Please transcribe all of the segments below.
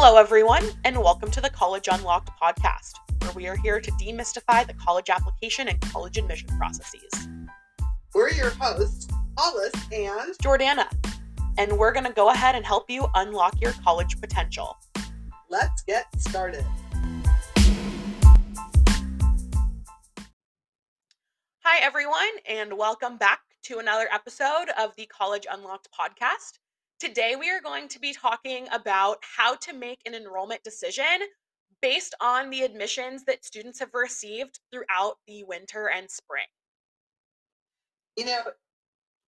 Hello, everyone, and welcome to the College Unlocked podcast, where we are here to demystify the college application and college admission processes. We're your hosts, Hollis and Jordana, and we're going to go ahead and help you unlock your college potential. let's get started. Hi, everyone, and welcome back to another episode of the College Unlocked podcast. Today, we are going to be talking about how to make an enrollment decision based on the admissions that students have received throughout the winter and spring. You know,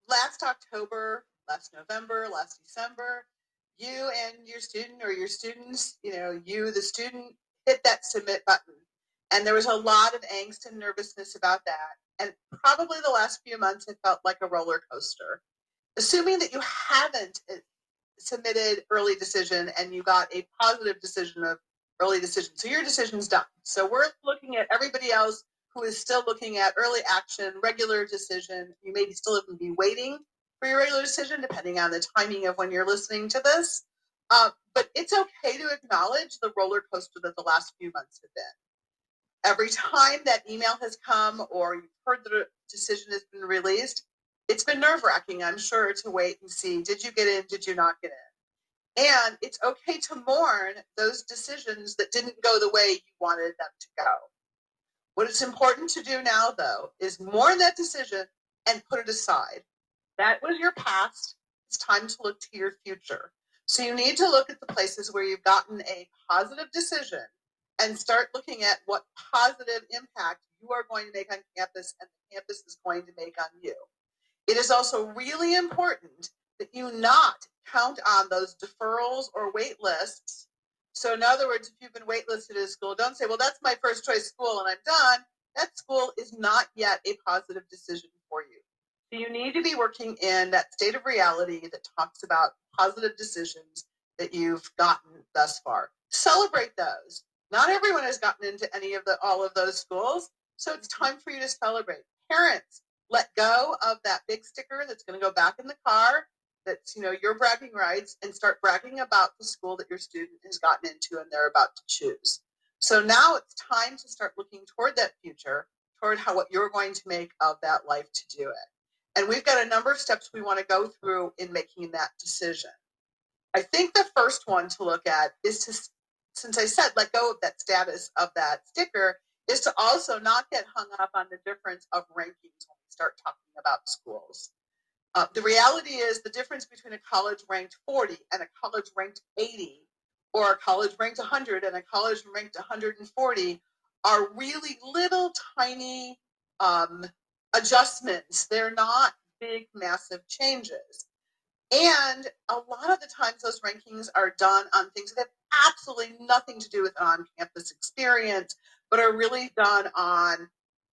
last October, last November, last December, you and your student or your students, you know, you, the student, hit that submit button. And there was a lot of angst and nervousness about that. And probably the last few months it felt like a roller coaster. Assuming that you haven't uh, submitted early decision and you got a positive decision of early decision. So your decision's done. So we're looking at everybody else who is still looking at early action, regular decision. You maybe still even be waiting for your regular decision, depending on the timing of when you're listening to this. Uh, but it's okay to acknowledge the roller coaster that the last few months have been. Every time that email has come or you've heard the decision has been released, it's been nerve wracking, I'm sure, to wait and see did you get in, did you not get in? And it's okay to mourn those decisions that didn't go the way you wanted them to go. What is important to do now, though, is mourn that decision and put it aside. That was your past. It's time to look to your future. So you need to look at the places where you've gotten a positive decision and start looking at what positive impact you are going to make on campus and the campus is going to make on you. It is also really important that you not count on those deferrals or wait lists. So, in other words, if you've been waitlisted at a school, don't say, Well, that's my first choice school and I'm done. That school is not yet a positive decision for you. So, you need to be working in that state of reality that talks about positive decisions that you've gotten thus far. Celebrate those. Not everyone has gotten into any of the all of those schools, so it's time for you to celebrate. Parents, let go of that big sticker that's going to go back in the car that's you know your bragging rights and start bragging about the school that your student has gotten into and they're about to choose. So now it's time to start looking toward that future toward how what you're going to make of that life to do it. And we've got a number of steps we want to go through in making that decision. I think the first one to look at is to since i said let go of that status of that sticker is to also not get hung up on the difference of rankings start talking about schools. Uh, the reality is the difference between a college ranked 40 and a college ranked 80, or a college ranked 100 and a college ranked 140, are really little tiny um, adjustments. They're not big, massive changes. And a lot of the times, those rankings are done on things that have absolutely nothing to do with on campus experience, but are really done on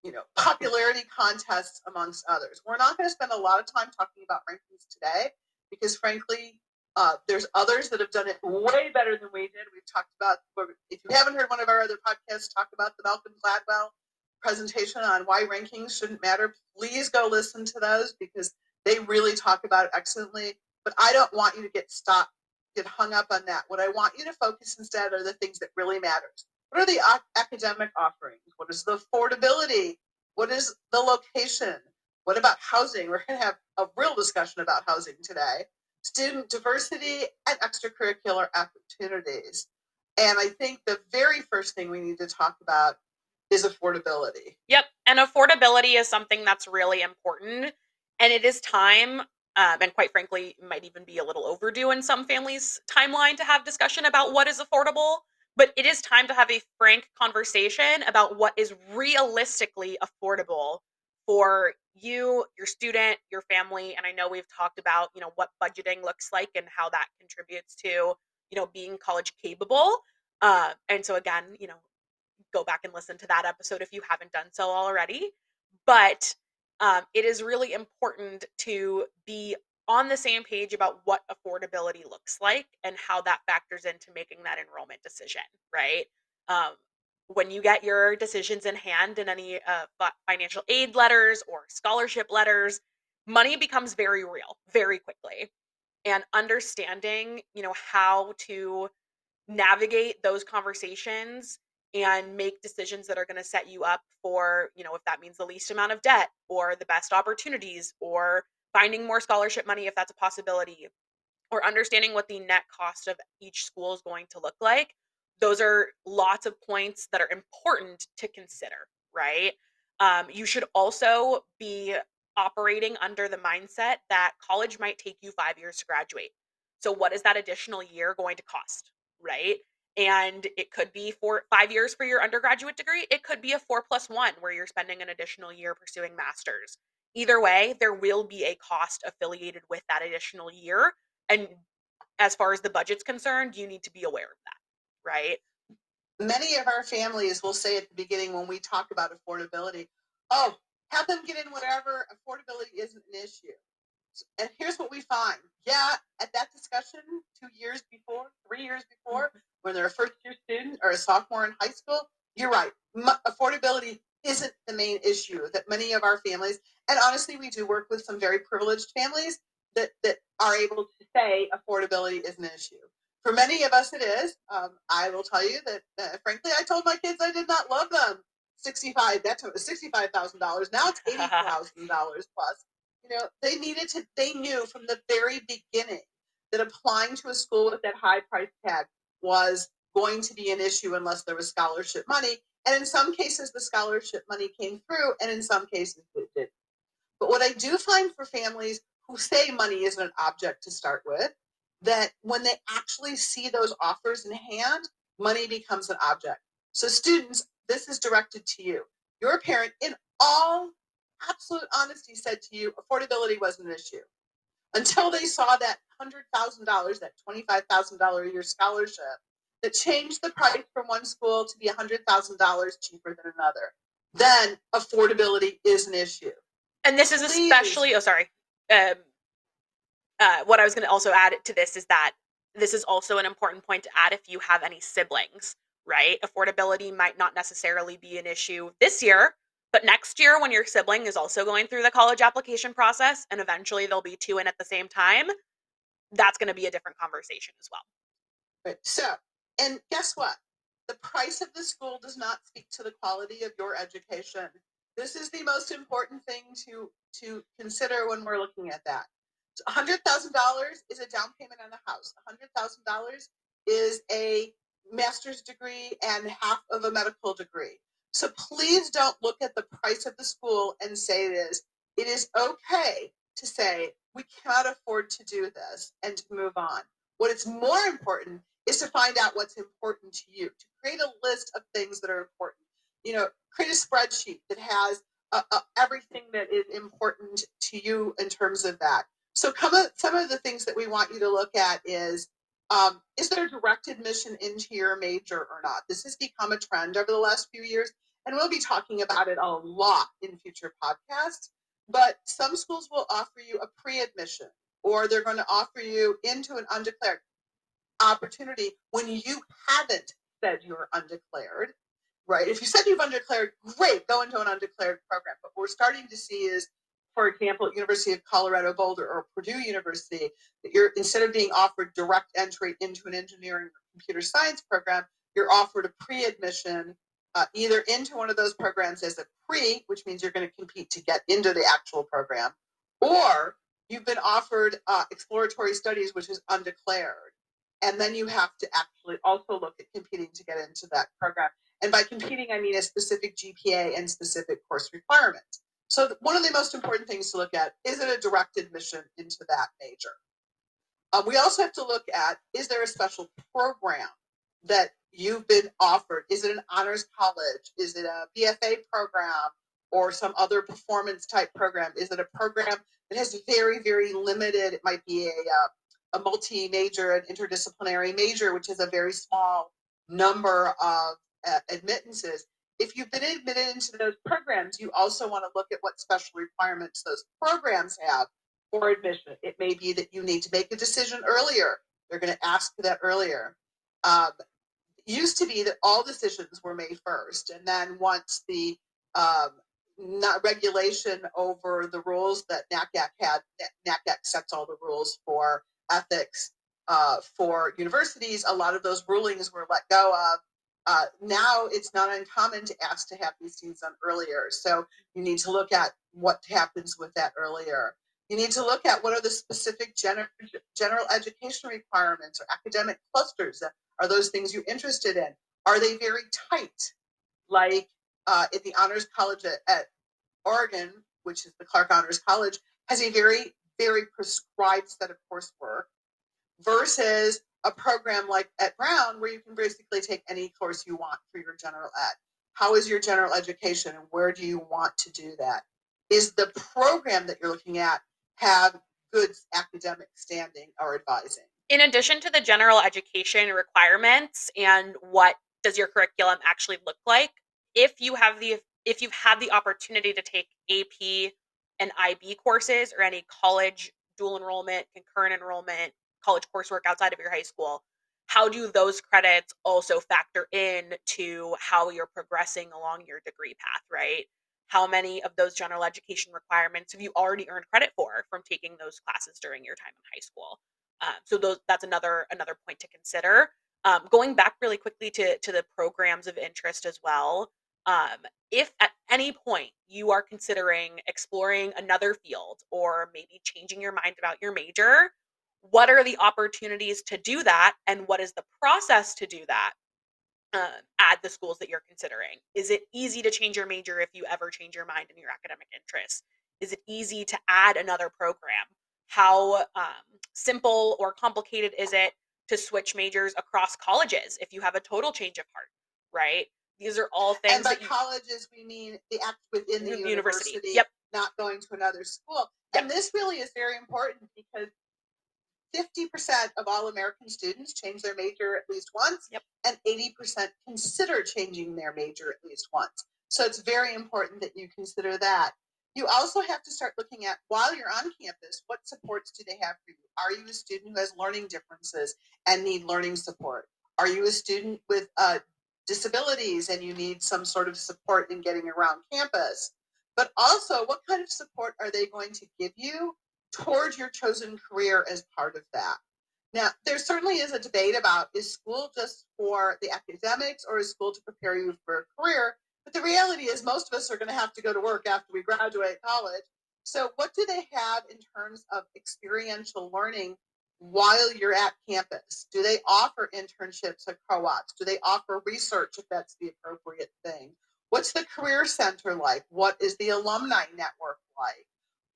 you know popularity contests amongst others. We're not going to spend a lot of time talking about rankings today because frankly uh, there's others that have done it way better than we did. We've talked about if you haven't heard one of our other podcasts talk about the malcolm gladwell presentation on why rankings shouldn't matter please go listen to those because they really talk about it excellently. But i don't want you to get stopped get hung up on that. What i want you to focus instead are the things that really matters what are the academic offerings? What is the affordability? What is the location? What about housing? We're going to have a real discussion about housing today. Student diversity and extracurricular opportunities. And I think the very first thing we need to talk about is affordability. Yep. And affordability is something that's really important. And it is time, um, and quite frankly, might even be a little overdue in some families' timeline to have discussion about what is affordable but it is time to have a frank conversation about what is realistically affordable for you your student your family and i know we've talked about you know what budgeting looks like and how that contributes to you know being college capable uh, and so again you know go back and listen to that episode if you haven't done so already but um, it is really important to be on the same page about what affordability looks like and how that factors into making that enrollment decision, right? Um, when you get your decisions in hand in any uh, financial aid letters or scholarship letters, money becomes very real very quickly. And understanding, you know, how to navigate those conversations and make decisions that are going to set you up for, you know, if that means the least amount of debt or the best opportunities or finding more scholarship money if that's a possibility or understanding what the net cost of each school is going to look like. Those are lots of points that are important to consider, right? Um, you should also be operating under the mindset that college might take you five years to graduate. So, what is that additional year going to cost, right? And it could be for five years for your undergraduate degree. It could be a four plus one where you're spending an additional year pursuing master's. Either way, there will be a cost affiliated with that additional year. And as far as the budget's concerned, you need to be aware of that, right? Many of our families will say at the beginning when we talk about affordability, oh, have them get in whatever affordability isn't an issue. And here's what we find. Yeah, at that discussion two years before, three years before, mm-hmm. when they're a first year student or a sophomore in high school, you're right. affordability isn't the main issue that many of our families, and honestly, we do work with some very privileged families that, that are able to say affordability is an issue. For many of us, it is. Um, I will tell you that, uh, frankly, I told my kids I did not love them 65 that's $65,000 now it's $80,000 plus you know they needed to they knew from the very beginning that applying to a school with that high price tag was going to be an issue unless there was scholarship money and in some cases the scholarship money came through and in some cases it didn't. but what i do find for families who say money isn't an object to start with that when they actually see those offers in hand money becomes an object so students this is directed to you. Your parent, in all absolute honesty, said to you affordability wasn't an issue until they saw that $100,000, that $25,000 a year scholarship that changed the price from one school to be $100,000 cheaper than another. Then affordability is an issue. And this is Please. especially, oh, sorry. Um, uh, what I was going to also add to this is that this is also an important point to add if you have any siblings right? Affordability might not necessarily be an issue this year, but next year, when your sibling is also going through the college application process and eventually they'll be two in at the same time, that's going to be a different conversation as well. Right. So, and guess what? The price of the school does not speak to the quality of your education. This is the most important thing to to consider when we're looking at that. $100,000 is a down payment on a house. $100,000 is a master's degree and half of a medical degree. So please don't look at the price of the school and say it is. It is okay to say we cannot afford to do this and to move on. What is more important is to find out what's important to you, to create a list of things that are important. You know, create a spreadsheet that has uh, uh, everything that is important to you in terms of that. So, come some of the things that we want you to look at is um, is there direct admission into your major or not? This has become a trend over the last few years, and we'll be talking about it a lot in future podcasts. But some schools will offer you a pre admission, or they're going to offer you into an undeclared opportunity when you haven't said you're undeclared, right? If you said you've undeclared, great, go into an undeclared program. But what we're starting to see is for example, University of Colorado Boulder or Purdue University, that you're instead of being offered direct entry into an engineering or computer science program, you're offered a pre-admission uh, either into one of those programs as a pre, which means you're going to compete to get into the actual program, or you've been offered uh, exploratory studies, which is undeclared. And then you have to actually also look at competing to get into that program. And by competing, I mean a specific GPA and specific course requirements. So one of the most important things to look at is it a direct admission into that major? Um, we also have to look at is there a special program that you've been offered? Is it an honors college? Is it a BFA program or some other performance type program? Is it a program that has very, very limited? It might be a, uh, a multi major, and interdisciplinary major, which is a very small number of uh, admittances if you've been admitted into those programs, you also want to look at what special requirements those programs have for admission. It may be that you need to make a decision earlier. They're going to ask for that earlier. Um, used to be that all decisions were made first, and then once the um, not regulation over the rules that NACAC had, NACAC sets all the rules for ethics. uh, for universities, a lot of those rulings were let go of. Uh, now it's not uncommon to ask to have these things done earlier. So you need to look at what happens with that earlier. You need to look at what are the specific gener- general education requirements or academic clusters. Are those things you're interested in? Are they very tight? Like uh, at the Honors College at, at Oregon, which is the Clark Honors College, has a very, very prescribed set of coursework versus a program like at Brown where you can basically take any course you want for your general ed. How is your general education and where do you want to do that? Is the program that you're looking at have good academic standing or advising? In addition to the general education requirements and what does your curriculum actually look like, if you have the if you've had the opportunity to take AP and IB courses or any college dual enrollment, concurrent enrollment, college coursework outside of your high school, how do those credits also factor in to how you're progressing along your degree path, right? How many of those general education requirements have you already earned credit for from taking those classes during your time in high school? Um, so those that's another another point to consider. Um, going back really quickly to to the programs of interest as well. Um, if at any point you are considering exploring another field or maybe changing your mind about your major, what are the opportunities to do that and what is the process to do that uh, at the schools that you're considering? Is it easy to change your major if you ever change your mind in your academic interests? Is it easy to add another program? How um, simple or complicated is it to switch majors across colleges if you have a total change of heart right these are all things and by you, colleges we mean the act within the, The university, university. Yep. not going to another school and this really is very important because 50% of all American students change their major at least once, Yep. and 80% consider changing their major at least once. So it's very important that you consider that. You also have to start looking at while you're on campus, what supports do they have for you? Are you a student who has learning differences and need learning support? Are you a student with uh, disabilities and you need some sort of support in getting around campus? But also, what kind of support are they going to give you toward your chosen career as part of that. Now, there certainly is a debate about is school just for the academics or is school to prepare you for a career? But the reality is, most of us are going to have to go to work after we graduate college. So, what do they have in terms of experiential learning while you're at campus? Do they offer internships or co ops? Do they offer research if that's the appropriate thing? What's the career center like? What is the alumni network like?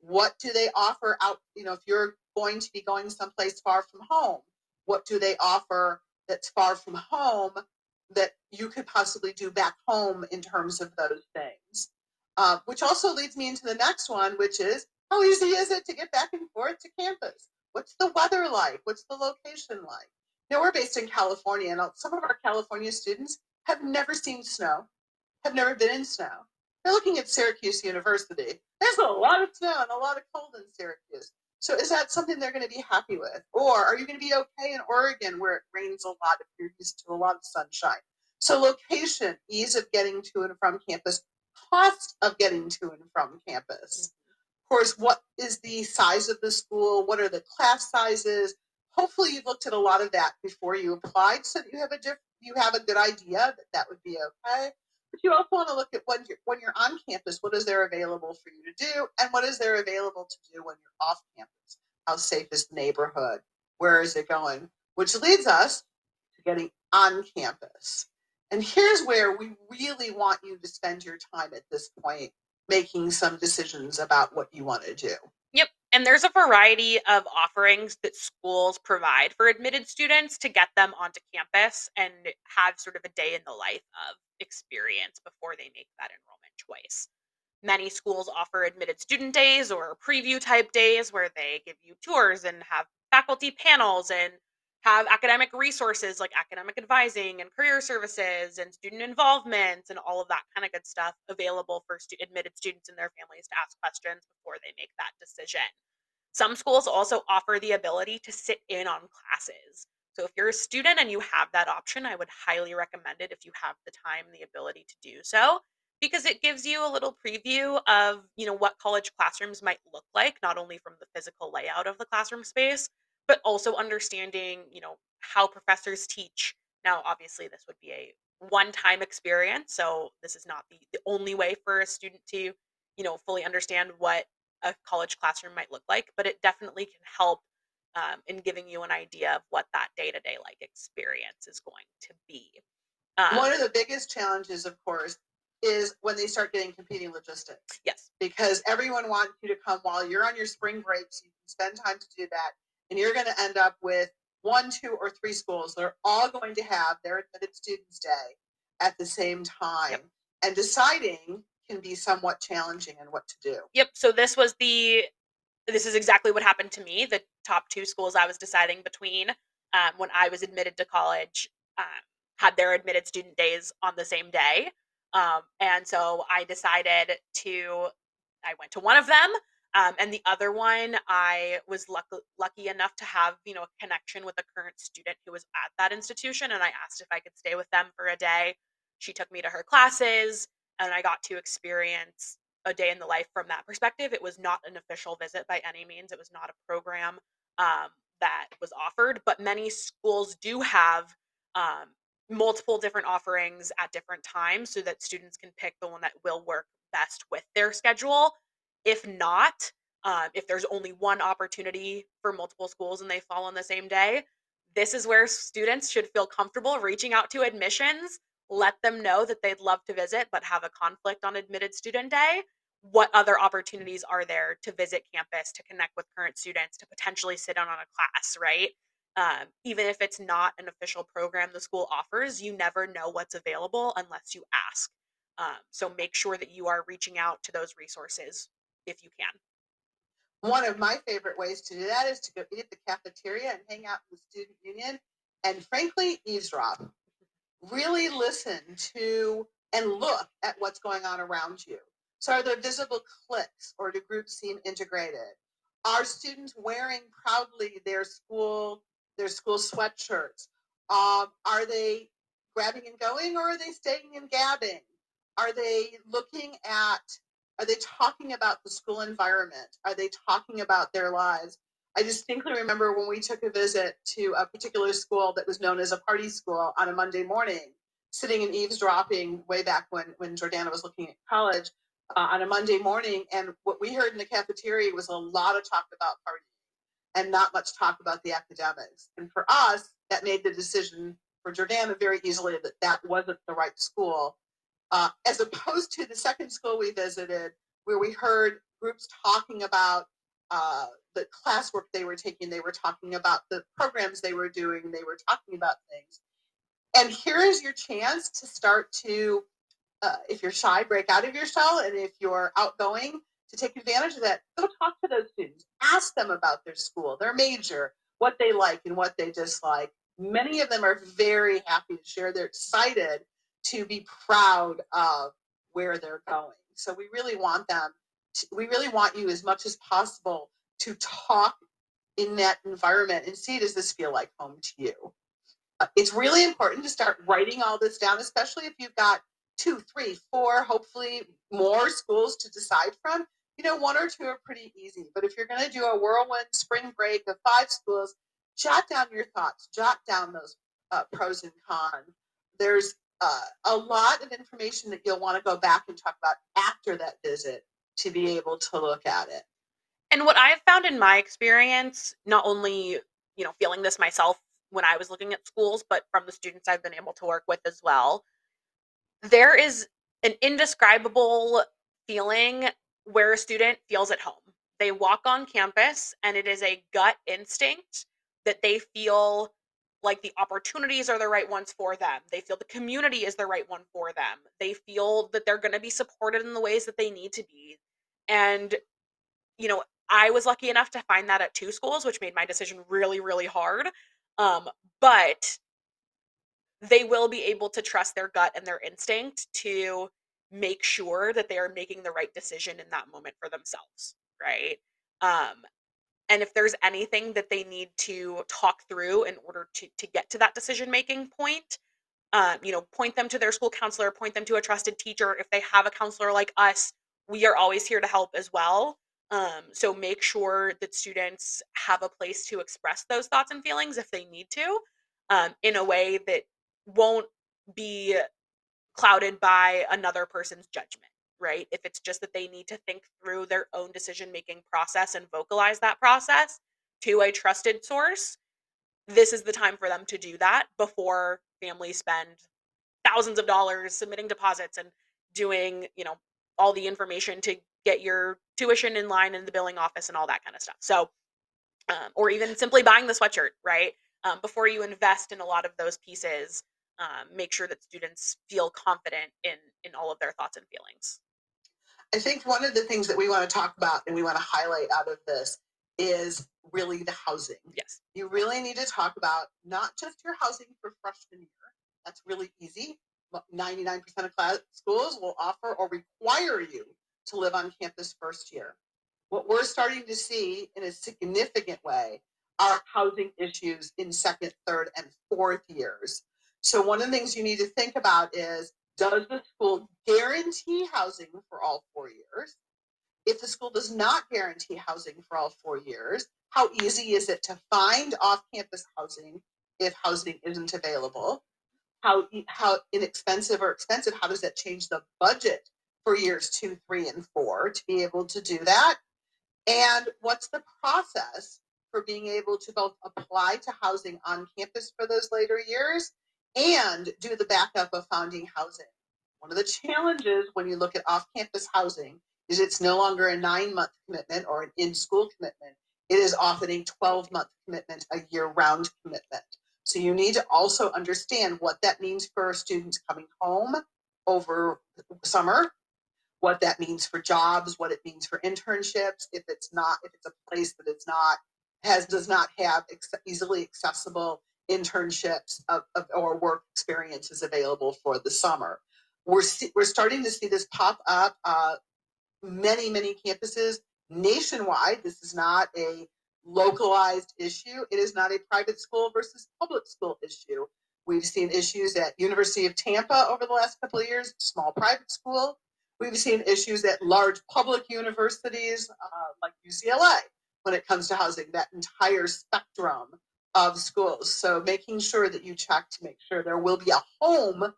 what do they offer out you know if you're going to be going someplace far from home what do they offer that's far from home that you could possibly do back home in terms of those things uh, which also leads me into the next one which is how easy is it to get back and forth to campus what's the weather like what's the location like know we're based in california and some of our california students have never seen snow have never been in snow they're looking at Syracuse University. There's a lot of snow and a lot of cold in Syracuse. So is that something they're going to be happy with? Or are you going to be okay in Oregon where it rains a lot if you're used to a lot of sunshine? So location, ease of getting to and from campus, cost of getting to and from campus. Course, what is the size of the school? What are the class sizes? Hopefully you've looked at a lot of that before you applied so that you have a diff- you have a good idea that that would be okay. But you also want to look at when you're, when you're on campus, what is there available for you to do, and what is there available to do when you're off campus? How safe is the neighborhood? Where is it going? Which leads us to getting on campus. And here's where we really want you to spend your time at this point, making some decisions about what you want to do. Yep. And there's a variety of offerings that schools provide for admitted students to get them onto campus and have sort of a day in the life of experience before they make that enrollment choice. Many schools offer admitted student days or preview type days where they give you tours and have faculty panels and have academic resources like academic advising and career services and student involvement and all of that kind of good stuff available for stu- admitted students and their families to ask questions before they make that decision. Some schools also offer the ability to sit in on classes. So if you're a student and you have that option, I would highly recommend it if you have the time and the ability to do so because it gives you a little preview of, you know, what college classrooms might look like not only from the physical layout of the classroom space, but also understanding, you know, how professors teach. Now, obviously, this would be a one-time experience, so this is not the, the only way for a student to, you know, fully understand what a college classroom might look like, but it definitely can help um, in giving you an idea of what that day-to-day like experience is going to be. Um, One of the biggest challenges, of course, is when they start getting competing logistics. Yes. Because everyone wants you to come while you're on your spring break, so you can spend time to do that. And you're going to end up with one, two, or three schools that are all going to have their admitted students day at the same time. Yep. And deciding can be somewhat challenging in what to do. Yep. So this was the this is exactly what happened to me. The top two schools I was deciding between um, when I was admitted to college um, had their admitted student days on the same day. Um, and so I decided to, I went to one of them. Um, and the other one, I was lucky, lucky enough to have, you know, a connection with a current student who was at that institution. And I asked if I could stay with them for a day. She took me to her classes and I got to experience a day in the life from that perspective. It was not an official visit by any means. It was not a program um, that was offered, but many schools do have um, multiple different offerings at different times so that students can pick the one that will work best with their schedule. If not, uh, if there's only one opportunity for multiple schools and they fall on the same day, this is where students should feel comfortable reaching out to admissions, let them know that they'd love to visit but have a conflict on admitted student day. What other opportunities are there to visit campus, to connect with current students, to potentially sit in on a class, right? um, even if it's not an official program the school offers, you never know what's available unless you ask. Um, so make sure that you are reaching out to those resources if you can. One of my favorite ways to do that is to go eat at the cafeteria and hang out in the student union and frankly eavesdrop. Really listen to and look at what's going on around you. So are there visible cliques or do groups seem integrated? Are students wearing proudly their school their school sweatshirts? Um, are they grabbing and going or are they staying and gabbing? Are they looking at, are they talking about the school environment? Are they talking about their lives? I distinctly remember when we took a visit to a particular school that was known as a party school on a Monday morning, sitting and eavesdropping way back when, when Jordana was looking at college uh, on a Monday morning. And what we heard in the cafeteria was a lot of talk about parties and not much talk about the academics. And for us, that made the decision for Jordana very easily that that wasn't the right school, uh, as opposed to the second school we visited, where we heard groups talking about uh, the classwork they were taking, they were talking about the programs they were doing, they were talking about things. And here is your chance to start to, uh, if you're shy, break out of your shell, and if you're outgoing, to take advantage of that, go talk to those students. Ask them about their school, their major, what they like and what they dislike. Many of them are very happy to share. They're excited to be proud of where they're going. So we really want them, to, we really want you as much as possible to talk in that environment and see does this feel like home to you? Uh, it's really important to start writing all this down, especially if you've got two, three, four, hopefully more schools to decide from you know, one or two are pretty easy. But if you're going to do a whirlwind spring break of five schools, jot down your thoughts, jot down those uh, pros and cons. There's uh, a lot of information that you'll want to go back and talk about after that visit to be able to look at it. And what I've found in my experience, not only, you know, feeling this myself when I was looking at schools, but from the students I've been able to work with as well, there is an indescribable feeling where a student feels at home. They walk on campus and it is a gut instinct that they feel like the opportunities are the right ones for them. They feel the community is the right one for them. They feel that they're going to be supported in the ways that they need to be. And, you know, I was lucky enough to find that at two schools, which made my decision really, really hard. Um, but they will be able to trust their gut and their instinct to make sure that they are making the right decision in that moment for themselves right um and if there's anything that they need to talk through in order to to get to that decision making point um you know point them to their school counselor point them to a trusted teacher. If they have a counselor like us we are always here to help as well. Um, so make sure that students have a place to express those thoughts and feelings if they need to, um, in a way that won't be clouded by another person's judgment, right? If it's just that they need to think through their own decision making process and vocalize that process to a trusted source, this is the time for them to do that before families spend thousands of dollars submitting deposits and doing, you know, all the information to get your tuition in line in the billing office and all that kind of stuff. So, um, or even simply buying the sweatshirt, right? Um, before you invest in a lot of those pieces, um, make sure that students feel confident in in all of their thoughts and feelings. I think one of the things that we want to talk about and we want to highlight out of this is really the housing. Yes. You really need to talk about not just your housing for freshman year. That's really easy. 99% of class schools will offer or require you to live on campus first year. What we're starting to see in a significant way are housing issues in second, third, and fourth years. So, one of the things you need to think about is does the school guarantee housing for all four years? If the school does not guarantee housing for all four years, how easy is it to find off campus housing if housing isn't available? How, how inexpensive or expensive, how does that change the budget for years two, three, and four to be able to do that? And what's the process for being able to both apply to housing on campus for those later years and do the backup of founding housing? One of the challenges when you look at off campus housing is it's no longer a nine month commitment or an in school commitment. It is often a 12 month commitment, a year round commitment. So you need to also understand what that means for students coming home over summer what that means for jobs, what it means for internships, if it's not, if it's a place that it's not, has, does not have ex- easily accessible internships of, of, or work experiences available for the summer. We're, we're starting to see this pop up. Uh, many, many campuses nationwide. This is not a localized issue. It is not a private school versus public school issue. We've seen issues at University of Tampa over the last couple of years, small private school. We've seen issues at large public universities uh, like UCLA when it comes to housing, that entire spectrum of schools. So making sure that you check to make sure there will be a home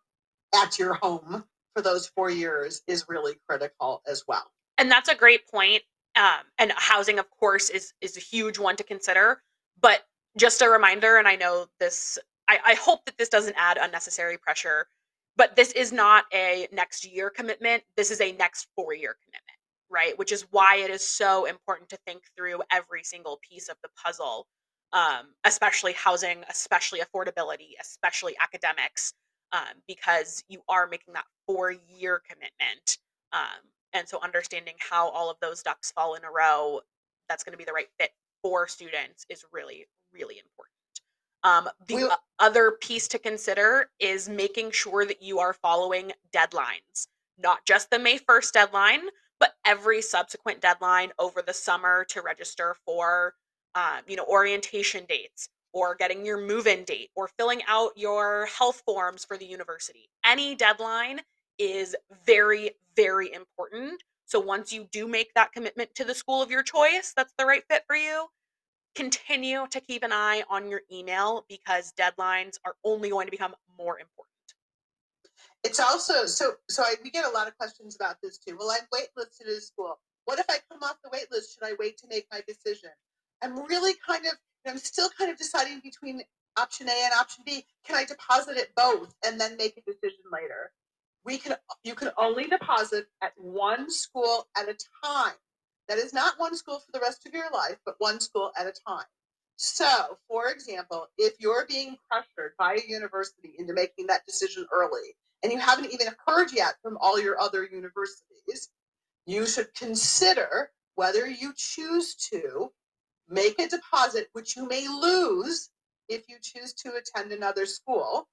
at your home for those four years is really critical as well. And that's a great point. Um, and housing, of course, is is a huge one to consider. But just a reminder, and I know this, I, I hope that this doesn't add unnecessary pressure but this is not a next year commitment. This is a next four year commitment, right? Which is why it is so important to think through every single piece of the puzzle, um, especially housing, especially affordability, especially academics, um, because you are making that four year commitment. Um, and so understanding how all of those ducks fall in a row, that's going to be the right fit for students is really, really important. Um, the we, other piece to consider is making sure that you are following deadlines, not just the May 1st deadline, but every subsequent deadline over the summer to register for, um, you know, orientation dates or getting your move-in date or filling out your health forms for the university. Any deadline is very, very important. So once you do make that commitment to the school of your choice, that's the right fit for you, continue to keep an eye on your email because deadlines are only going to become more important. It's also so so I, we get a lot of questions about this too. Well, I'm waitlisted at school. What if I come off the waitlist? Should I wait to make my decision? I'm really kind of I'm still kind of deciding between option A and option B. Can I deposit it both and then make a decision later? We can you can only deposit at one school at a time. That is not one school for the rest of your life, but one school at a time. So, for example, if you're being pressured by a university into making that decision early, and you haven't even heard yet from all your other universities, you should consider whether you choose to make a deposit, which you may lose if you choose to attend another school.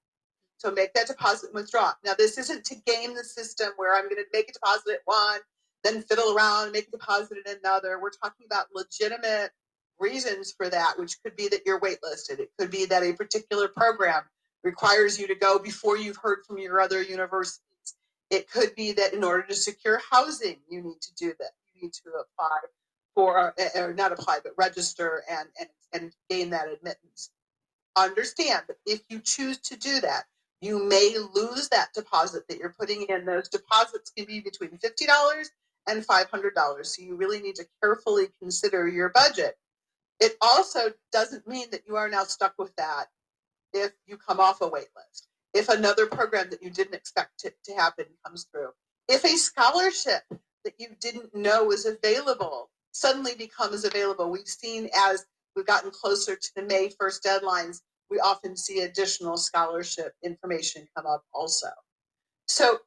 So make that deposit and withdraw. Now, this isn't to game the system where I'm going to make a deposit at one, then fiddle around, make a deposit in another. We're talking about legitimate reasons for that, which could be that you're waitlisted. It could be that a particular program requires you to go before you've heard from your other universities. It could be that in order to secure housing, you need to do that. You need to apply for or not apply but register and and, and gain that admittance. Understand that if you choose to do that you may lose that deposit that you're putting in. Those deposits can be between $50 and $500 so you really need to carefully consider your budget. It also doesn't mean that you are now stuck with that if you come off a wait list if another program that you didn't expect to, to happen comes through if a scholarship that you didn't know was available suddenly becomes available. We've seen as we've gotten closer to the May 1st deadlines, we often see additional scholarship information come up also. So,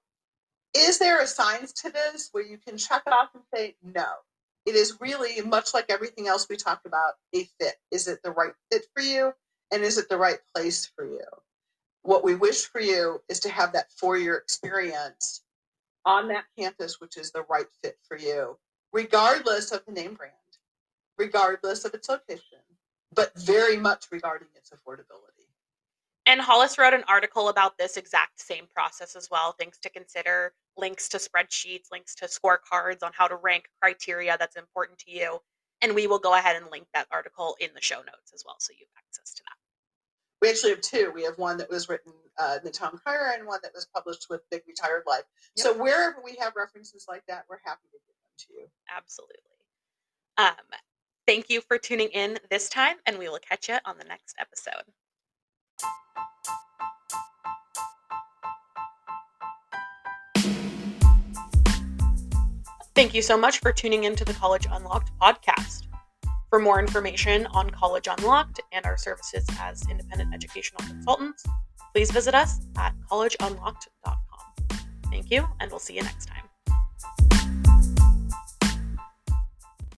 is there a science to this where you can check it off and say, no? It is really much like everything else we talked about a fit. Is it the right fit for you? And is it the right place for you? What we wish for you is to have that four year experience on that campus, which is the right fit for you regardless of the name brand, regardless of its location, but very much regarding its affordability. And Hollis wrote an article about this exact same process as well, things to consider, links to spreadsheets, links to scorecards on how to rank criteria that's important to you. And we will go ahead and link that article in the show notes as well, so you have access to that. We actually have two. We have one that was written uh, in the Tom Crier and one that was published with Big Retired Life. Yep. So wherever we have references like that, we're happy to give to you. Absolutely. Um, thank you for tuning in this time, and we will catch you on the next episode. Thank you so much for tuning into the College Unlocked podcast. For more information on College Unlocked and our services as independent educational consultants, please visit us at collegeunlocked.com. Thank you, and we'll see you next time.